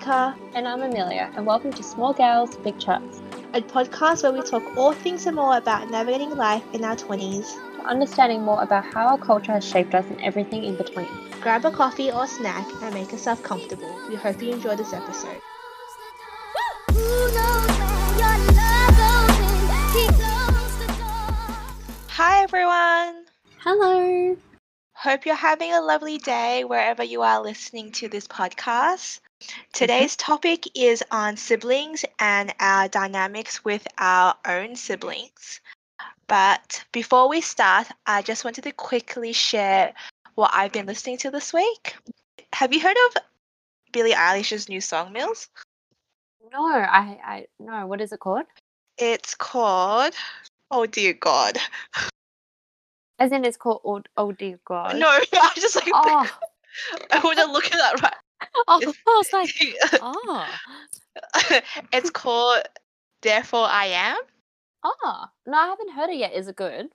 Monica. And I'm Amelia, and welcome to Small Gals, Big Chats, a podcast where we talk all things and more about navigating life in our 20s, understanding more about how our culture has shaped us and everything in between. Grab a coffee or snack and make yourself comfortable. We hope you enjoy this episode. Hi everyone! Hello! Hope you're having a lovely day wherever you are listening to this podcast. Mm-hmm. Today's topic is on siblings and our dynamics with our own siblings. But before we start, I just wanted to quickly share what I've been listening to this week. Have you heard of Billie Eilish's new song, Mills? No, I, I, no. What is it called? It's called, oh dear God. As in, it's called Oh, oh Dear God. No, I just like, Oh, I want to look at that right. oh, I was like, oh, it's called Therefore I Am. oh. No, I haven't heard it yet. Is it good?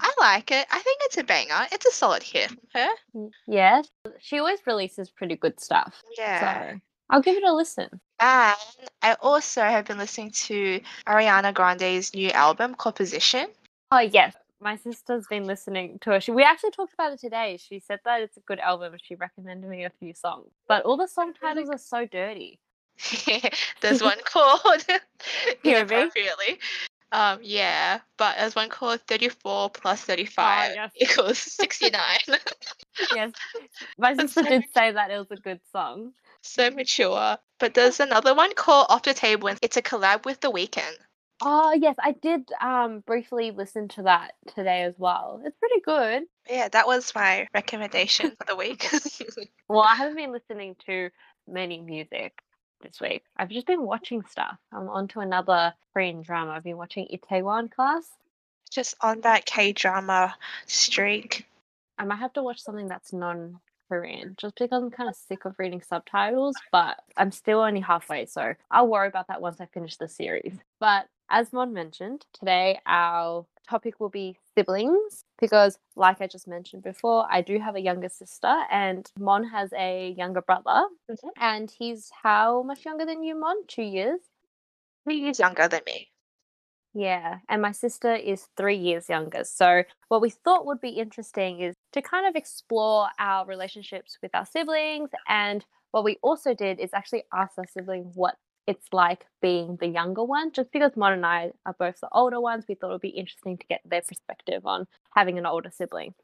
I like it. I think it's a banger. It's a solid hit. Her? Mm, Yeah. She always releases pretty good stuff. Yeah. So I'll give it a listen. And I also have been listening to Ariana Grande's new album Composition. Oh yes, my sister's been listening to it. She, we actually talked about it today. She said that it's a good album. She recommended me a few songs, but all the song titles are so dirty. there's one called inappropriately. Um, yeah, but there's one called 34 plus 35 yes. equals 69. Yes, my sister so did say that it was a good song. so mature. But there's another one called Off the Table. and It's a collab with The Weeknd. Oh yes, I did um briefly listen to that today as well. It's pretty good. Yeah, that was my recommendation for the week. Well, I haven't been listening to many music this week. I've just been watching stuff. I'm on to another Korean drama. I've been watching Itaewon Class. Just on that K drama streak. I might have to watch something that's non Korean just because I'm kind of sick of reading subtitles, but I'm still only halfway, so I'll worry about that once I finish the series. But as Mon mentioned, today our topic will be siblings because, like I just mentioned before, I do have a younger sister and Mon has a younger brother, Mhm. and he's how much younger than you, Mon? Two years? He years younger than me. Yeah, and my sister is three years younger. So, what we thought would be interesting is to kind of explore our relationships with our siblings. And what we also did is actually ask our sibling what it's like being the younger one. Just because Mon and I are both the older ones, we thought it would be interesting to get their perspective on having an older sibling.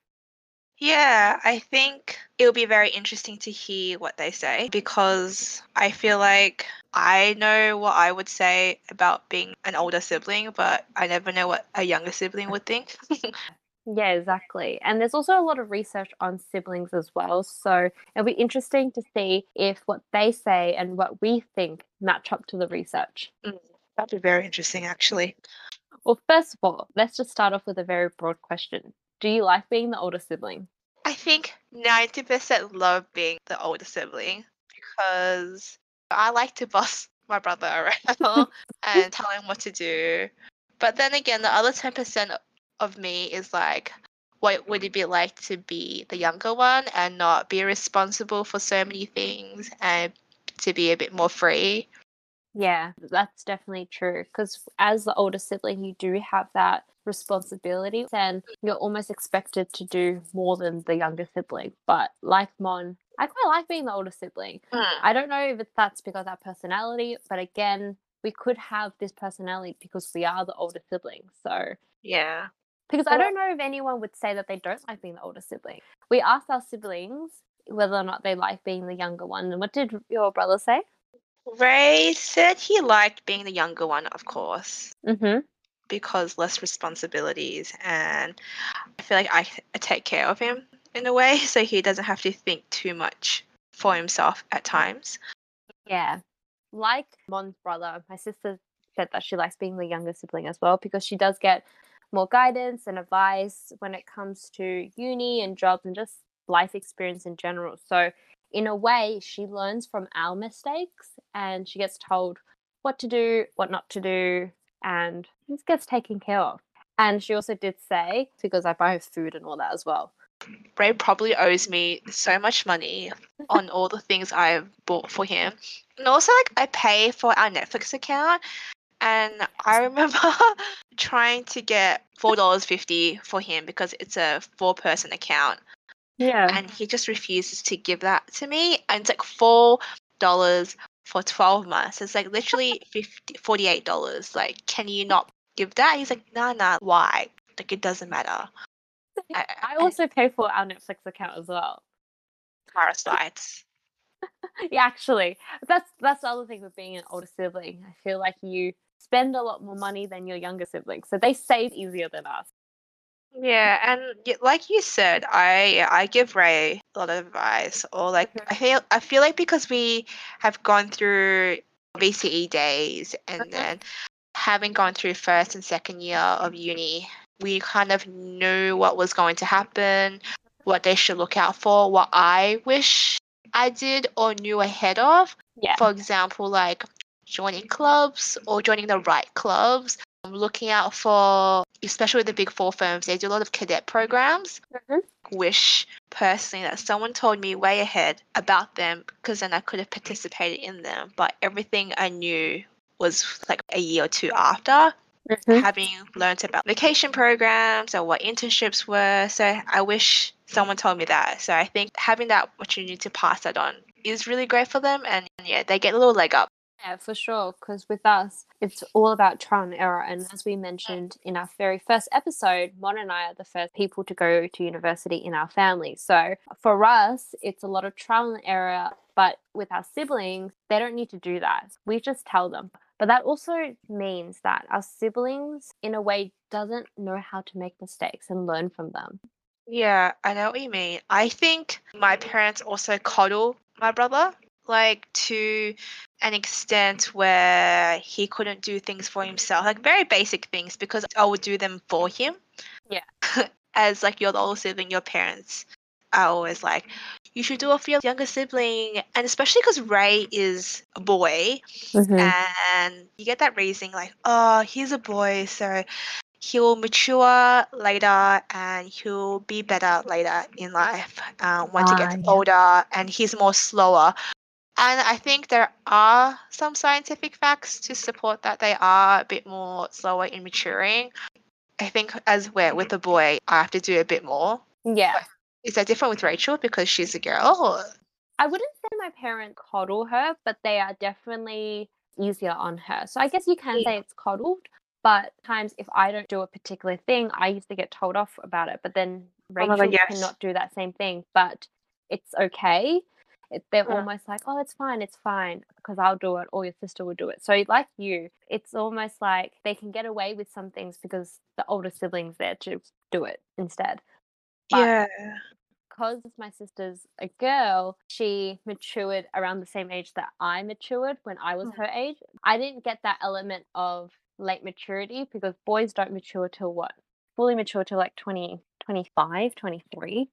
Yeah, I think it'll be very interesting to hear what they say because I feel like I know what I would say about being an older sibling, but I never know what a younger sibling would think. Yeah, exactly. And there's also a lot of research on siblings as well. So it'll be interesting to see if what they say and what we think match up to the research. Mm, that'd be very interesting, actually. Well, first of all, let's just start off with a very broad question. Do you like being the older sibling? I think 90% love being the older sibling because I like to boss my brother around and tell him what to do. But then again, the other 10% of me is like, what would it be like to be the younger one and not be responsible for so many things and to be a bit more free? Yeah, that's definitely true. Because as the older sibling, you do have that responsibility and you're almost expected to do more than the younger sibling. But like Mon, I quite like being the older sibling. Hmm. I don't know if that's because of our personality, but again, we could have this personality because we are the older sibling. So, Yeah. Because I don't know if anyone would say that they don't like being the older sibling. We asked our siblings whether or not they like being the younger one. And what did your brother say? Ray said he liked being the younger one, of course. Mm-hmm. because less responsibilities and I feel like I I take care of him in a way so he doesn't have to think too much for himself at times. Yeah. Like Mon's brother, my sister said that she likes being the younger sibling as well because she does get more guidance and advice when it comes to uni and jobs and just life experience in general. So, in a way, she learns from our mistakes and she gets told what to do, what not to do, and this gets taken care of. And she also did say, because I buy her food and all that as well, Ray probably owes me so much money on all the things I've bought for him. And also, like, I pay for our Netflix account. And I remember trying to get $4.50 for him because it's a four person account. Yeah. And he just refuses to give that to me. And it's like $4 for 12 months. It's like literally 50, $48. Like, can you not give that? He's like, nah, nah, why? Like, it doesn't matter. I, I also pay for our Netflix account as well. parasites. yeah, actually, that's that's the other thing with being an older sibling. I feel like you spend a lot more money than your younger siblings, so they save easier than us. Yeah, and like you said, I I give Ray a lot of advice, or like I feel I feel like because we have gone through VCE days, and Mhm. then having gone through first and second year of uni, we kind of knew what was going to happen, what they should look out for, what I wish I did or knew ahead of. Yeah. For example, like joining clubs or joining the right clubs. I'm looking out for, especially with the big four firms, they do a lot of cadet programs. Mhm. Wish personally that someone told me way ahead about them because then I could have participated in them. But everything I knew was like a year or two after having learned about vacation programs or what internships were. So I wish someone told me that. So I think having that opportunity to pass that on is really great for them. And yeah, they get a little leg up. Yeah, for sure. Because with us, it's all about trial and error. And as we mentioned in our very first episode, Mon and I are the first people to go to university in our family. So for us, it's a lot of trial and error. But with our siblings, they don't need to do that. We just tell them. But that also means that our siblings, in a way, doesn't know how to make mistakes and learn from them. Yeah, I know what you mean. I think my parents also coddle my brother, like to an extent where he couldn't do things for himself, like very basic things, because I would do them for him. Yeah. As like you're the older sibling, your parents are always like, you should do it for your younger sibling, and especially because Ray is a boy, and you get that raising like, oh, he's a boy, so he'll mature later and he'll be better later in life um, once he Ah, gets yeah. older and he's more slower. And I think there are some scientific facts to support that they are a bit more slower in maturing. I think as where with a boy, I have to do a bit more. Yeah. Is that different with Rachel because she's a girl? Or? I wouldn't say my parents coddle her, but they are definitely easier on her. So I guess you can Yeah. say it's coddled, but times if I don't do a particular thing, I used to get told off about it. But then oh my Rachel God, yes. cannot do that same thing, but it's okay. It, they're Yeah. almost like, oh, it's fine, it's fine, because I'll do it, or your sister will do it. So, like you, it's almost like they can get away with some things because the older siblings there to do it instead. But- yeah. because my sister's a girl, she matured around the same age that I matured when I was Mm. her age. I didn't get that element of late maturity because boys don't mature till what? Fully mature till like 20, 25, 23.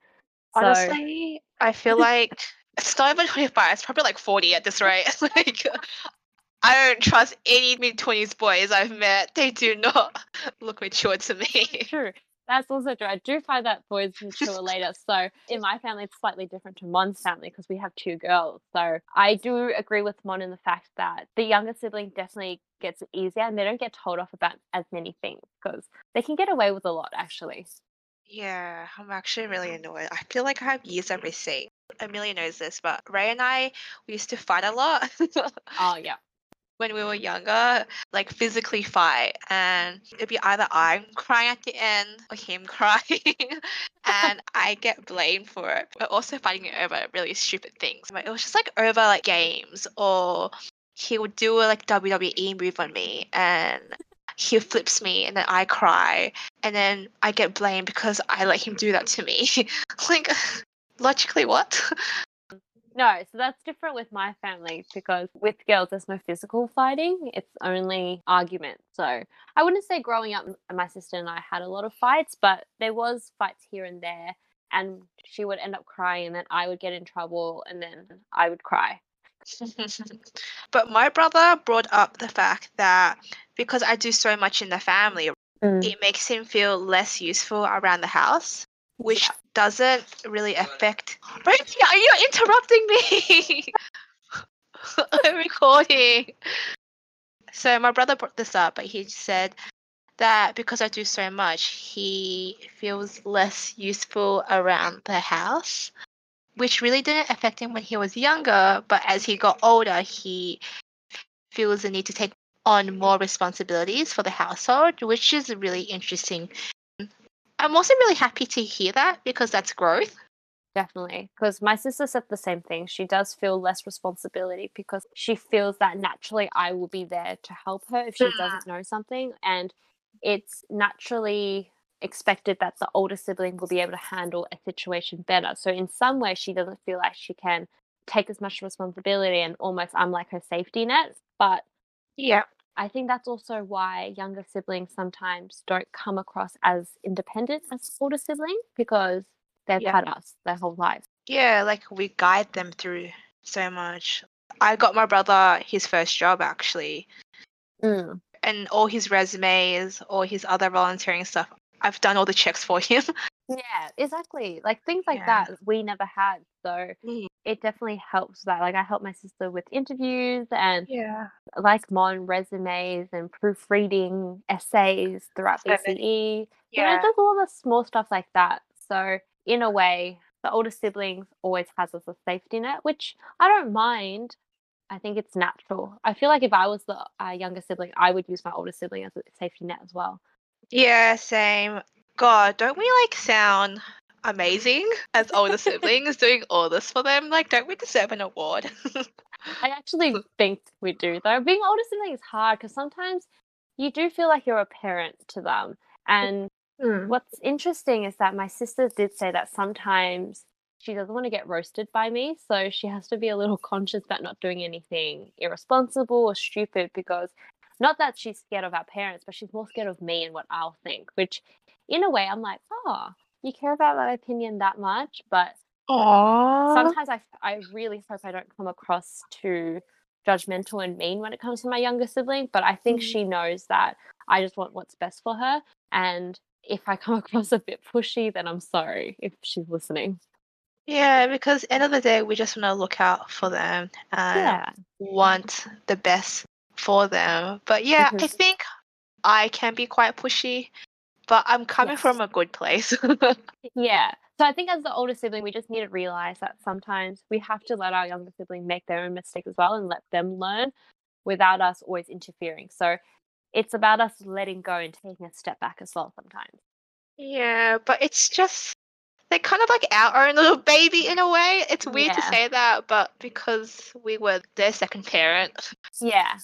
So, Honestly, I feel like it's not even 25, it's probably like 40 at this rate. like, I don't trust any mid 20s boys I've met. They do not look mature to me. true. That's also true. I do find that boys mature later. So in my family, it's slightly different to Mon's family because we have two girls. So I do agree with Mon in the fact that the younger sibling definitely gets it easier and they don't get told off about as many things because they can get away with a lot actually. Yeah, I'm actually really annoyed. I feel like I have years of receipt. Amelia knows this, but Ray and I, we used to fight a lot Oh yeah. when we were younger, like physically fight. And it'd be either I'm crying at the end or him crying. and I get blamed for it. We're also fighting over really stupid things. But it was just like over like games or he would do a like WWE move on me and he flips me and then I cry and then I get blamed because I let him do that to me. like logically what? No, so that's different with my family because with girls, there's no physical fighting, it's only argument. So I wouldn't say growing up, my sister and I had a lot of fights, but there was fights here and there, and she would end up crying, and then I would get in trouble, and then I would cry. but my brother brought up the fact that because I do so much in the family, Mm. it makes him feel less useful around the house. Which Yeah. doesn't really affect. Right? Yeah, you're interrupting me. I'm recording. So my brother brought this up, but he said that because I do so much, he feels less useful around the house, which really didn't affect him when he was younger. But as he got older, he feels the need to take on more responsibilities for the household, which is really interesting. I'm also really happy to hear that because that's growth. Definitely. Because my sister said the same thing. She does feel less responsibility because she feels that naturally I will be there to help her if she Mm. doesn't know something. And it's naturally expected that the older sibling will be able to handle a situation better. So, in some way, she doesn't feel like she can take as much responsibility and almost I'm like her safety net. But Yeah. I think that's also why younger siblings sometimes don't come across as independent as older siblings because they've Yeah. had us their whole life. Yeah, like we guide them through so much. I got my brother his first job actually, Mm. and all his resumes, all his other volunteering stuff. I've done all the checks for him. Yeah, exactly. Like things like Yeah. that we never had. So Mm. It definitely helps that. Like I help my sister with interviews and Yeah. like Mon resumes and proofreading essays throughout many. VCE. You know, just all the small stuff like that. So in a way, the older siblings always has us a safety net, which I don't mind. I think it's natural. I feel like if I was the uh, younger sibling, I would use my older sibling as a safety net as well. Yeah, same. God, don't we like sound amazing as older siblings doing all this for them? Like, don't we deserve an award? I actually think we do though. Being older sibling is hard because sometimes you do feel like you're a parent to them. And mm. what's interesting is that my sister did say that sometimes she doesn't want to get roasted by me, so she has to be a little conscious about not doing anything irresponsible or stupid because not that she's scared of our parents, but she's more scared of me and what I'll think. Which, in a way, I'm like, oh, you care about my opinion that much, but Aww. sometimes I, I really hope I don't come across too judgmental and mean when it comes to my younger sibling, but I think Mm. she knows that I just want what's best for her. And if I come across a bit pushy, then I'm sorry if she's listening. Yeah, because end of the day, we just want to look out for them and yeah. want the best for them. But yeah, I Mhm. think I can be quite pushy, but I'm coming Yes. from a good place. Yeah. So I think as the older sibling, we just need to realize that sometimes we have to let our younger sibling make their own mistakes as well and let them learn without us always interfering. So it's about us letting go and taking a step back as well sometimes. yeah, but it's just they're kind of like our own little baby in a way. It's weird to say that, but because we were their second parent, Yeah.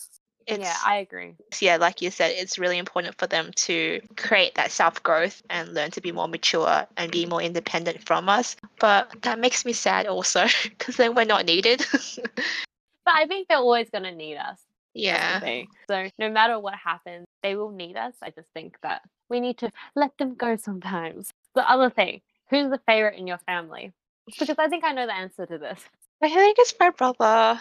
It's yeah, I agree. yeah, like you said, it's really important for them to create that self growth and learn to be more mature and be more independent from us. But that makes me sad also because then we're not needed. But I think they're always going to need us. Yeah. So no matter what happens, they will need us. I just think that we need to let them go sometimes. The other thing, who's the favorite in your family? Because I think I know the answer to this. I think it's my brother.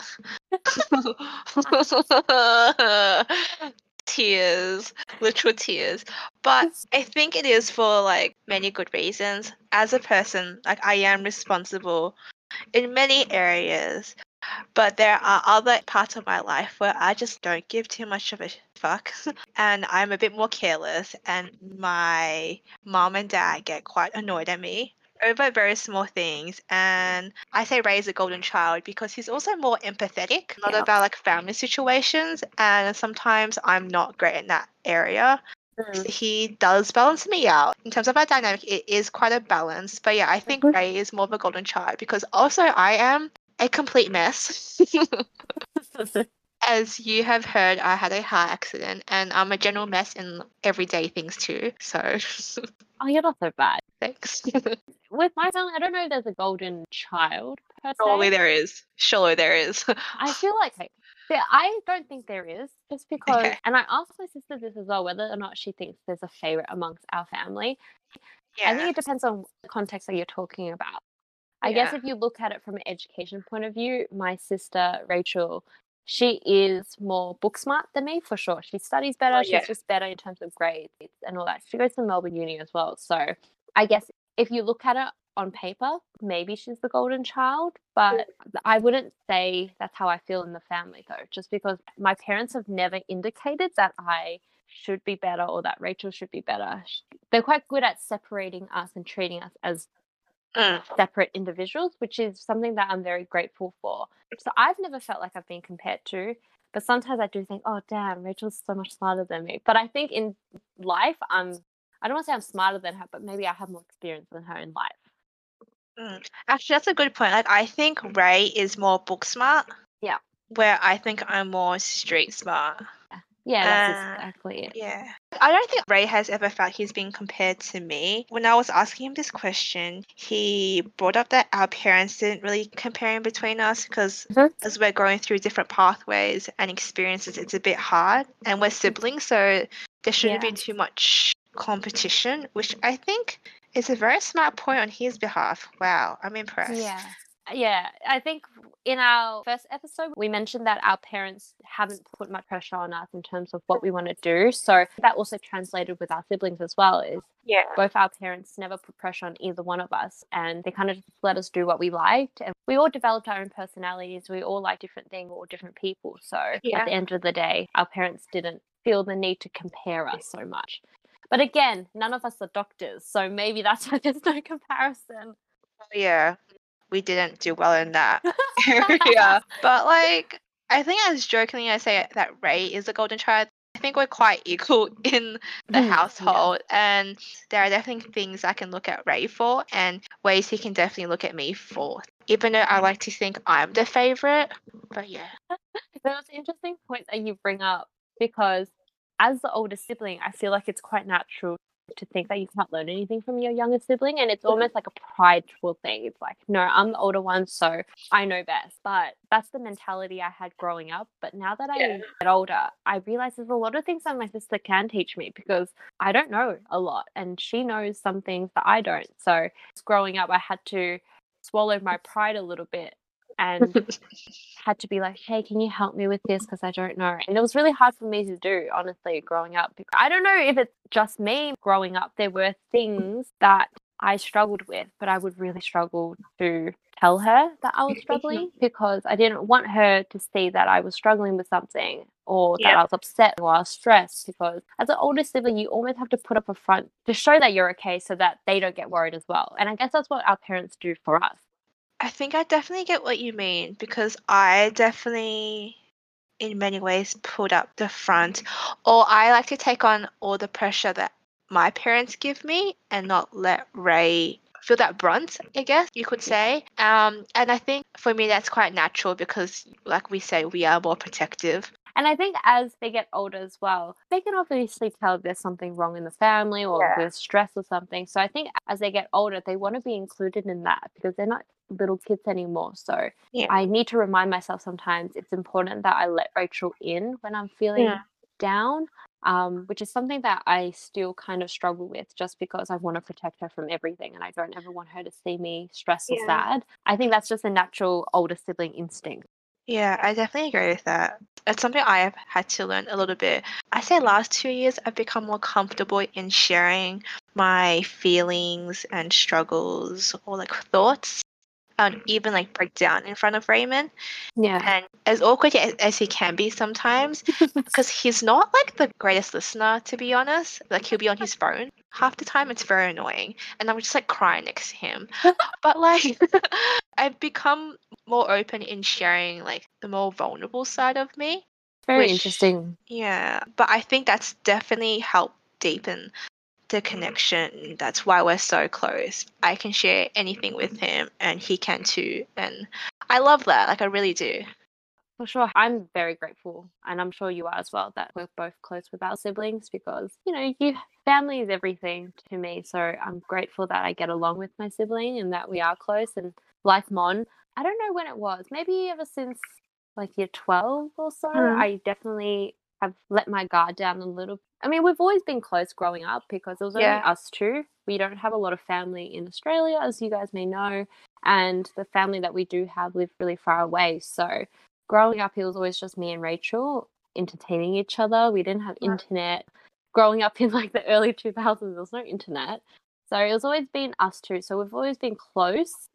tears, literal tears. But I think it is for like many good reasons. As a person, like I am responsible in many areas. But there are other parts of my life where I just don't give too much of a fuck. and I'm a bit more careless. And my mom and dad get quite annoyed at me over very small things. And I say Ray is a golden child because he's also more empathetic, not Yeah. about like family situations. And sometimes I'm not great in that area. He does balance me out. In terms of our dynamic, it is quite a balance. But yeah, I think Mhm. Ray is more of a golden child because also I am a complete mess. As you have heard, I had a car accident and I'm a general mess in everyday things too. So oh, you're not so bad. thanks. With my family, I don't know if there's a golden child per se. Surely there is. Surely there is. I feel like there, I don't think there is, just because. Okay. And I asked my sister this as well, whether or not she thinks there's a favorite amongst our family. yeah. I think it depends on the context that you're talking about. I guess if you look at it from an education point of view, my sister Rachel, she is more book smart than me for sure. She studies oh, better. Oh, she's just better in terms of grades and all that. She goes to Melbourne Uni as well. So I guess if you look at it on paper, maybe she's the golden child, but I wouldn't say that's how I feel in the family though, just because my parents have never indicated that I should be better or that Rachel should be better. They're quite good at separating us and treating us as Mm. separate individuals, which is something that I'm very grateful for. So I've never felt like I've been compared to, but sometimes I do think, oh damn, Rachel's so much smarter than me. But I think in life, I'm I don't want to say I'm smarter than her, but maybe I have more experience than her in life. Mm. Actually, that's a good point. Like, I think Ray is more book smart. Yeah. Where I think I'm more street smart. Yeah, that's Uh, exactly it. Yeah. I don't think Ray has ever felt he's been compared to me. When I was asking him this question, he brought up that our parents didn't really compare in between us because Mhm. as we're going through different pathways and experiences, it's a bit hard. And we're siblings, so there shouldn't Yeah. be too much competition, which I think is a very smart point on his behalf. Wow, I'm impressed. Yeah. Yeah, I think in our first episode, we mentioned that our parents haven't put much pressure on us in terms of what we want to do. So that also translated with our siblings as well. Is Yeah. both our parents never put pressure on either one of us, and they kind of just let us do what we liked. And we all developed our own personalities. We all like different things, or different people. So Yeah. at the end of the day, our parents didn't feel the need to compare us so much. But again, none of us are doctors, so maybe that's why there's no comparison. Yeah, we didn't do well in that area. But like, I think as jokingly I say that Ray is a golden child. I think we're quite equal in the Mm, yeah. household, and there are definitely things I can look at Ray for, and ways he can definitely look at me for. Even though I like to think I'm the favorite, but yeah, That's an interesting point that you bring up because as the older sibling, I feel like it's quite natural to think that you can't learn anything from your younger sibling and it's almost like a prideful thing. It's like, no, I'm the older one, so I know best. But that's the mentality I had growing up. But now that I Yeah. get older, I realize there's a lot of things that my sister can teach me because I don't know a lot and she knows some things that I don't. So growing up, I had to swallow my pride a little bit and had to be like, hey, can you help me with this? Because I don't know. And it was really hard for me to do, honestly, growing up. I don't know if it's just me growing up. There were things that I struggled with, but I would really struggle to tell her that I was struggling because I didn't want her to see that I was struggling with something or that Yeah. I was upset or I was stressed. Because as an older sibling, you almost have to put up a front to show that you're okay so that they don't get worried as well. And I guess that's what our parents do for us. I think I definitely get what you mean because I definitely, in many ways, put up the front, or I like to take on all the pressure that my parents give me and not let Ray feel that brunt, I guess you could say. Um, and I think for me that's quite natural because, like we say, we are more protective. And I think as they get older as well, they can obviously tell if there's something wrong in the family or Yeah. there's stress or something. So I think as they get older, they want to be included in that because they're not little kids anymore. So Yeah. I need to remind myself sometimes it's important that I let Rachel in when I'm feeling Yeah. down, um, which is something that I still kind of struggle with just because I want to protect her from everything and I don't ever want her to see me stressed or sad. I think that's just a natural older sibling instinct. Yeah, I definitely agree with that. It's something I have had to learn a little bit. I say last two years I've become more comfortable in sharing my feelings and struggles or like thoughts and even like break down in front of Raymond. Yeah. And as awkward as, as he can be sometimes, because he's not like the greatest listener, to be honest. Like he'll be on his phone half the time. It's very annoying, and I'm just like crying next to him. but like, I've become more open in sharing like the more vulnerable side of me. Very which- interesting. Yeah, but I think that's definitely helped deepen the connection. That's why we're so close. I can share anything with him, and he can too. And I love that. Like I really do. For sure. I'm very grateful, and I'm sure you are as well, that we're both close with our siblings because, you know, you family is everything to me. So I'm grateful that I get along with my sibling and that we are close. And like Mon, I don't know when it was, maybe ever since like year 12 or so, Mhm. I definitely have let my guard down a little. I mean, we've always been close growing up because it was only Yeah. us two. We don't have a lot of family in Australia, as you guys may know. And the family that we do have live really far away. So growing up, it was always just me and Rachel entertaining each other. We didn't have internet. Growing up in like the early 2000s, there was no internet. So it was always been us two. So we've always been close.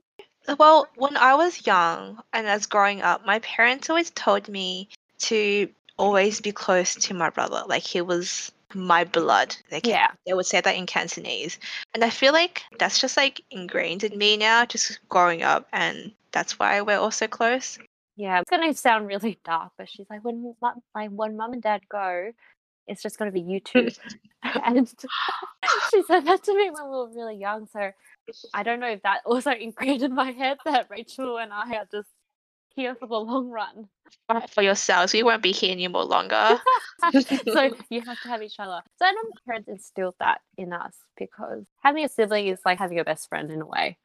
Uh, well, when I was young and as growing up, my parents always told me to always be close to my brother. Like he was my blood. They, can, Yeah. they would say that in Cantonese. And I feel like that's just like ingrained in me now, just growing up. And that's why we're also close. Yeah, it's gonna sound really dark, but she's like, when mum, like when mum and dad go, it's just gonna be you two. and she said that to me when we were really young. So I don't know if that also ingrained in my head that Rachel and I are just here for the long run. For yourselves, we won't be here anymore longer. so you have to have each other. So I know my parents instilled that in us because having a sibling is like having a best friend in a way.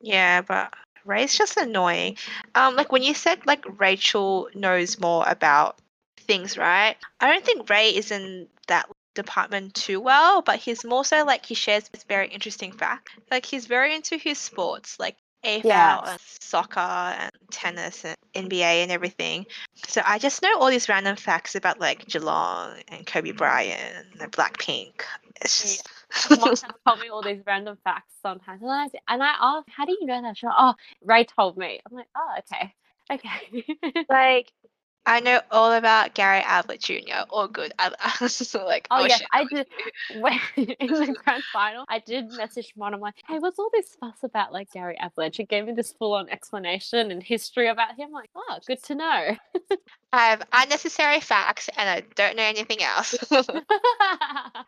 Yeah, but Ray's just annoying. Um, like when you said like Rachel knows more about things, right? I don't think Ray is in that department too well, but he's more so like he shares this very interesting fact. Like he's very into his sports, like AFL Yes. and soccer and tennis and NBA and everything. So I just know all these random facts about like Geelong and Kobe Bryant and Blackpink. It's just Mom has told me all these random facts sometimes, and I and I ask, "How do you know that?" She's like, "Oh, Ray told me." I'm like, "Oh, okay, okay." like I know all about Gary Ablett Jr. All good. I, was like, Oh, oh, yes, shit, I did. when in the grand final, I did message one I'm like, "Hey, what's all this fuss about, like Gary Ablett?" She gave me this full-on explanation and history about him. I'm like, "Oh, good to know." I have unnecessary facts and I don't know anything else.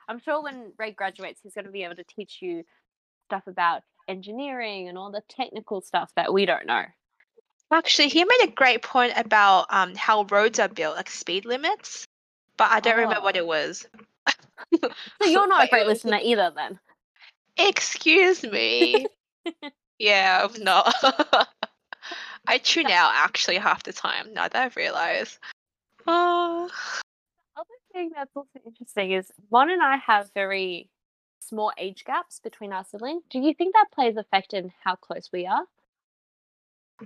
I'm sure when Ray graduates, he's going to be able to teach you stuff about engineering and all the technical stuff that we don't know. Actually, he made a great point about um how roads are built, like speed limits, but I don't remember what Oh. it was. So you're not a great listener either, then. Excuse me. yeah, I'm not. I tune out actually half the time now that I've realized. Oh. Other thing that's also interesting is Mon and I have very small age gaps between our siblings. Do you think that plays effect in how close we are?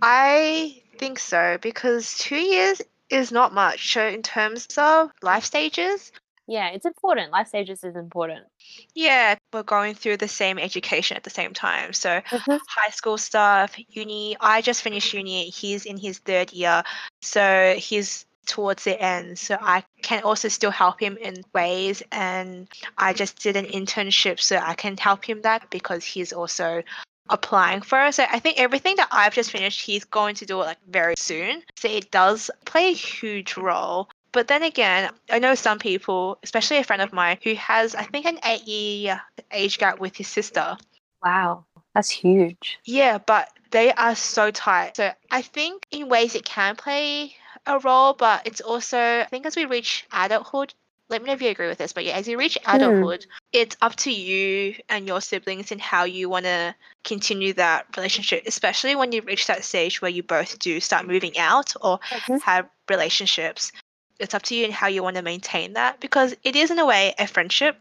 I think so because two years is not much. So in terms of life stages, Yeah, it's important. Life stages is important. yeah, we're going through the same education at the same time. So Mhm. high school stuff, uni. I just finished uni. He's in his third year, so he's towards the end. So I can also still help him in ways. And I just did an internship, so I can help him that because he's also applying for it. So I think everything that I've just finished, he's going to do it like very soon. So it does play a huge role. But then again, I know some people, especially a friend of mine, who has I think an eight year age gap with his sister. Wow, that's huge. Yeah, but they are so tight. So I think in ways it can play a role, but it's also I think as we reach adulthood, let me know if you agree with this, but yeah, as you reach adulthood, it's up to you and your siblings and how you want to continue that relationship, especially when you reach that stage where you both do start moving out or Mhm. have relationships. It's up to you and how you want to maintain that because it is in a way a friendship,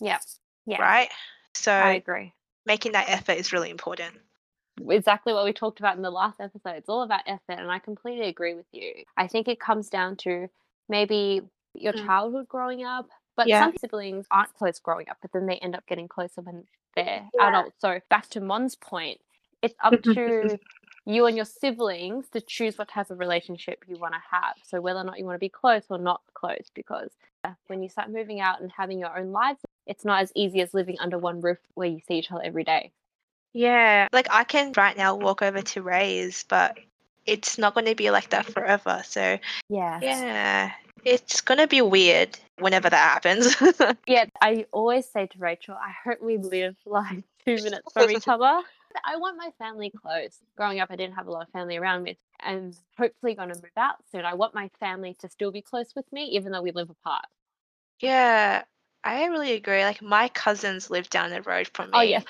Yeah, yeah, right? So I agree. making that effort is really important. exactly what we talked about in the last episode. It's all about effort, and I completely agree with you. I think it comes down to maybe your Mm. childhood growing up, but Yeah. some siblings aren't close growing up, but then they end up getting closer when they're Yeah. adults. So back to Mon's point, it's up to you and your siblings to choose what type of relationship you want to have. So whether or not you want to be close or not close, because uh, when you start moving out and having your own lives, it's not as easy as living under one roof where you see each other every day. Yeah, like I can right now walk over to Ray's, but it's not going to be like that forever. So, Yeah. yeah, it's going to be weird whenever that happens. Yeah, I always say to Rachel, I hope we live like two minutes from each other. I want my family close. Growing up, I didn't have a lot of family around me, and hopefully going to move out soon. I want my family to still be close with me, even though we live apart. yeah, I really agree. Like my cousins live down the road from oh, me. Oh yeah,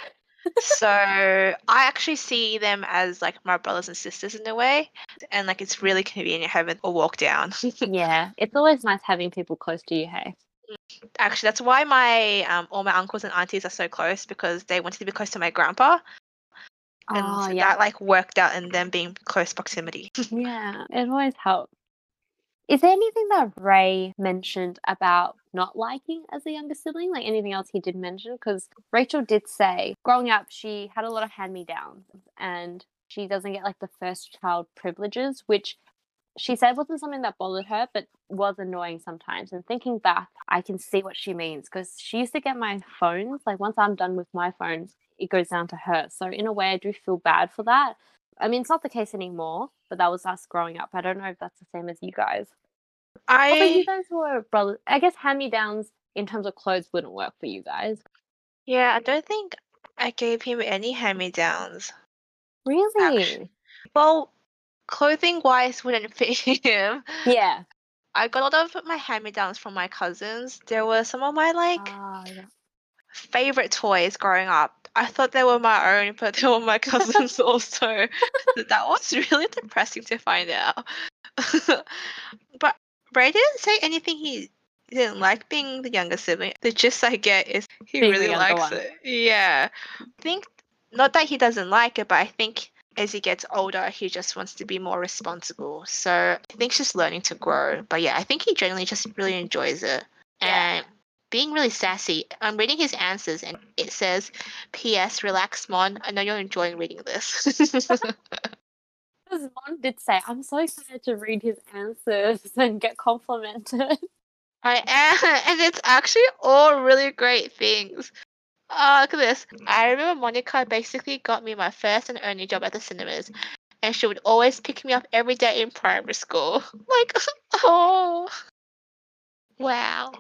so I actually see them as like my brothers and sisters in a way. And like it's really convenient having a walk down. yeah. It's always nice having people close to you. Hey. Actually, that's why my um, all my uncles and aunties are so close because they wanted to be close to my grandpa. And Oh so yeah, that like worked out in them being close proximity. yeah. It always helps. Is there anything that Ray mentioned about not liking as a younger sibling, like anything else he did mention. Because Rachel did say growing up, she had a lot of hand me downs and she doesn't get like the first child privileges, which she said wasn't something that bothered her, but was annoying sometimes. And thinking back, I can see what she means because she used to get my phones. Like once I'm done with my phone, it goes down to her. So in a way, I do feel bad for that. I mean, it's not the case anymore, but that was us growing up. I don't know if that's the same as you guys. I you guys were brothers, I guess hand me downs in terms of clothes wouldn't work for you guys. yeah, I don't think I gave him any hand me downs. Really? Well, clothing wise wouldn't fit him. Yeah. I got a lot of my hand me downs from my cousins. There were some of my like Ah, yeah. favorite toys growing up. I thought they were my own, but they were my cousins also. That was really depressing to find out. Ray didn't say anything he didn't like being the younger sibling. The gist I get is he Being really likes one. it. Yeah. I think not that he doesn't like it, but I think as he gets older, he just wants to be more responsible. So I think she's just learning to grow. But yeah, I think he generally just really enjoys it. Yeah. And being really sassy. I'm reading his answers and it says, P.S. Relax, Mon. I know you're enjoying reading this. Because Mon did say, I'm so excited to read his answers and get complimented. I am, and it's actually all really great things. Oh, look at this. I remember Monica basically got me my first and only job at the cinemas, and she would always pick me up every day in primary school. Like, oh, wow.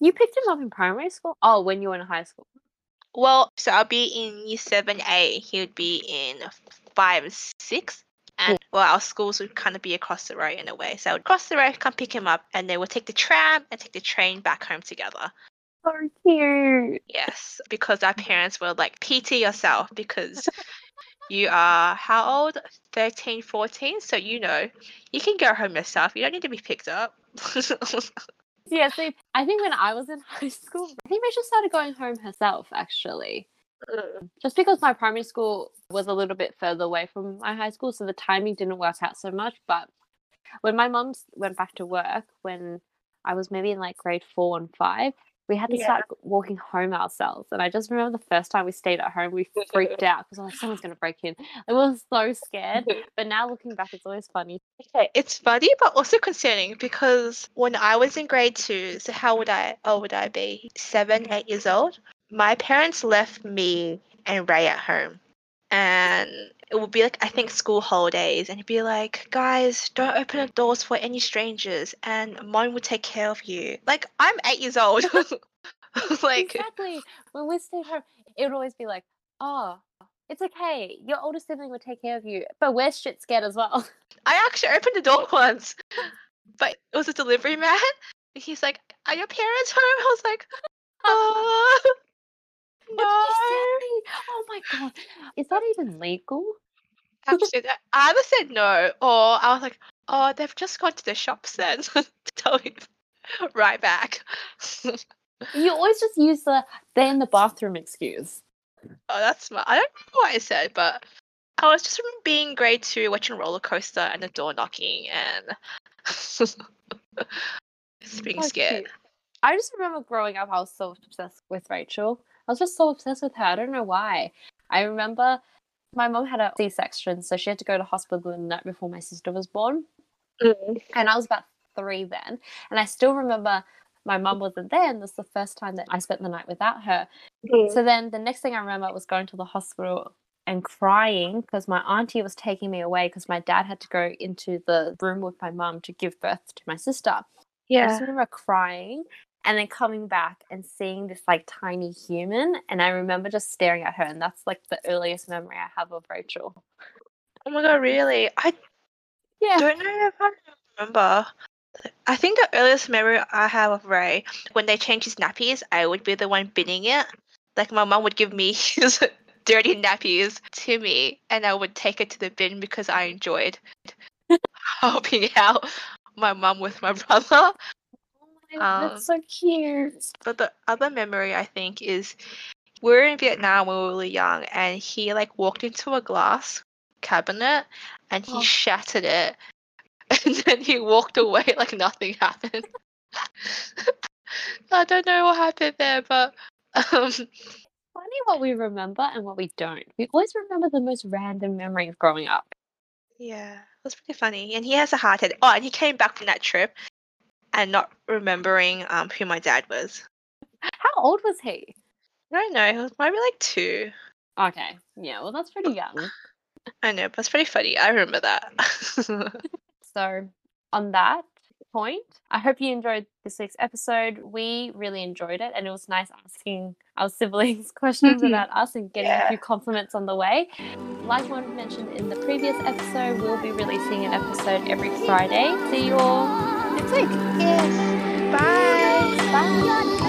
You picked him up in primary school? Oh, when you were in high school. Well, so I'll be in year 7A, he would be in 5 6. And well, our schools would kind of be across the road in a way. So I would cross the road, come pick him up, and then we'll take the tram and take the train back home together. So cute. Yes, because our parents were like, PT yourself because you are how old? 13, 14. So you know, you can go home yourself. You don't need to be picked up. Yeah, so I think when I was in high school, I think Rachel started going home herself actually. Just because my primary school was a little bit further away from my high school, so the timing didn't work out so much. But when my mum s- went back to work, when I was maybe in like grade four and five, we had to Yeah. start walking home ourselves. And I just remember the first time we stayed at home, we freaked out because I was like, someone's going to break in. I was so scared. But now looking back, it's always funny. Okay, it's funny but also concerning because when I was in grade two, so how would I old would I be? Seven, mm. eight years old. My parents left me and Ray at home. And it would be like I think school holidays and it'd be like, guys, don't open the doors for any strangers and mom would take care of you. Like I'm eight years old. like exactly. When we stayed home, it would always be like, oh, it's okay. Your older sibling would take care of you. But we're shit scared as well. I actually opened the door once. But it was a delivery man. He's like, Are your parents home? I was like, Oh no. did you say? Oh my god. Is that even legal? Actually, I either said no or I was like, oh, they've just gone to the shops then. tell you right back. You always just use the they're in the bathroom excuse. Oh, that's smart. I don't know what I said, but I was just being in grade two watching roller coaster and the door knocking and just being scared. cute. I just remember growing up, I was so obsessed with Rachel. I was just so obsessed with her. I don't know why. I remember my mom had a C section, so she had to go to hospital the night before my sister was born. Mm. and I was about three then. And I still remember my mum wasn't there, and this was the first time that I spent the night without her. Mm. So then the next thing I remember was going to the hospital and crying because my auntie was taking me away because my dad had to go into the room with my mum to give birth to my sister. I Yeah. just remember crying and then coming back and seeing this like tiny human. And I remember just staring at her, and that's like the earliest memory I have of Rachel. Oh my god, really? I Yeah. don't know if I remember. I think the earliest memory I have of Ray, when they changed his nappies, I would be the one binning it. Like my mum would give me his dirty nappies to me, and I would take it to the bin because I enjoyed helping out my mum with my brother. Um, that's so cute. But the other memory I think is we were in Vietnam when we were really young, and he like walked into a glass cabinet and he Oh. shattered it, and then he walked away like nothing happened. I don't know what happened there, but um, Funny what we remember and what we don't. We always remember the most random memories growing up. yeah, it was pretty funny. And he has a heart attack. Oh, and he came back from that trip and not remembering um who my dad was. How old was he? I don't know. He was maybe like two. Okay. Yeah, well, that's pretty young. I know, but it's pretty funny. I remember that. So, on that point, I hope you enjoyed this week's episode. We really enjoyed it, and it was nice asking our siblings questions Mhm. about us and getting a few compliments on the way. Like one mentioned in the previous episode, we'll be releasing an episode every Friday. See you all Yes. Bye. Bye.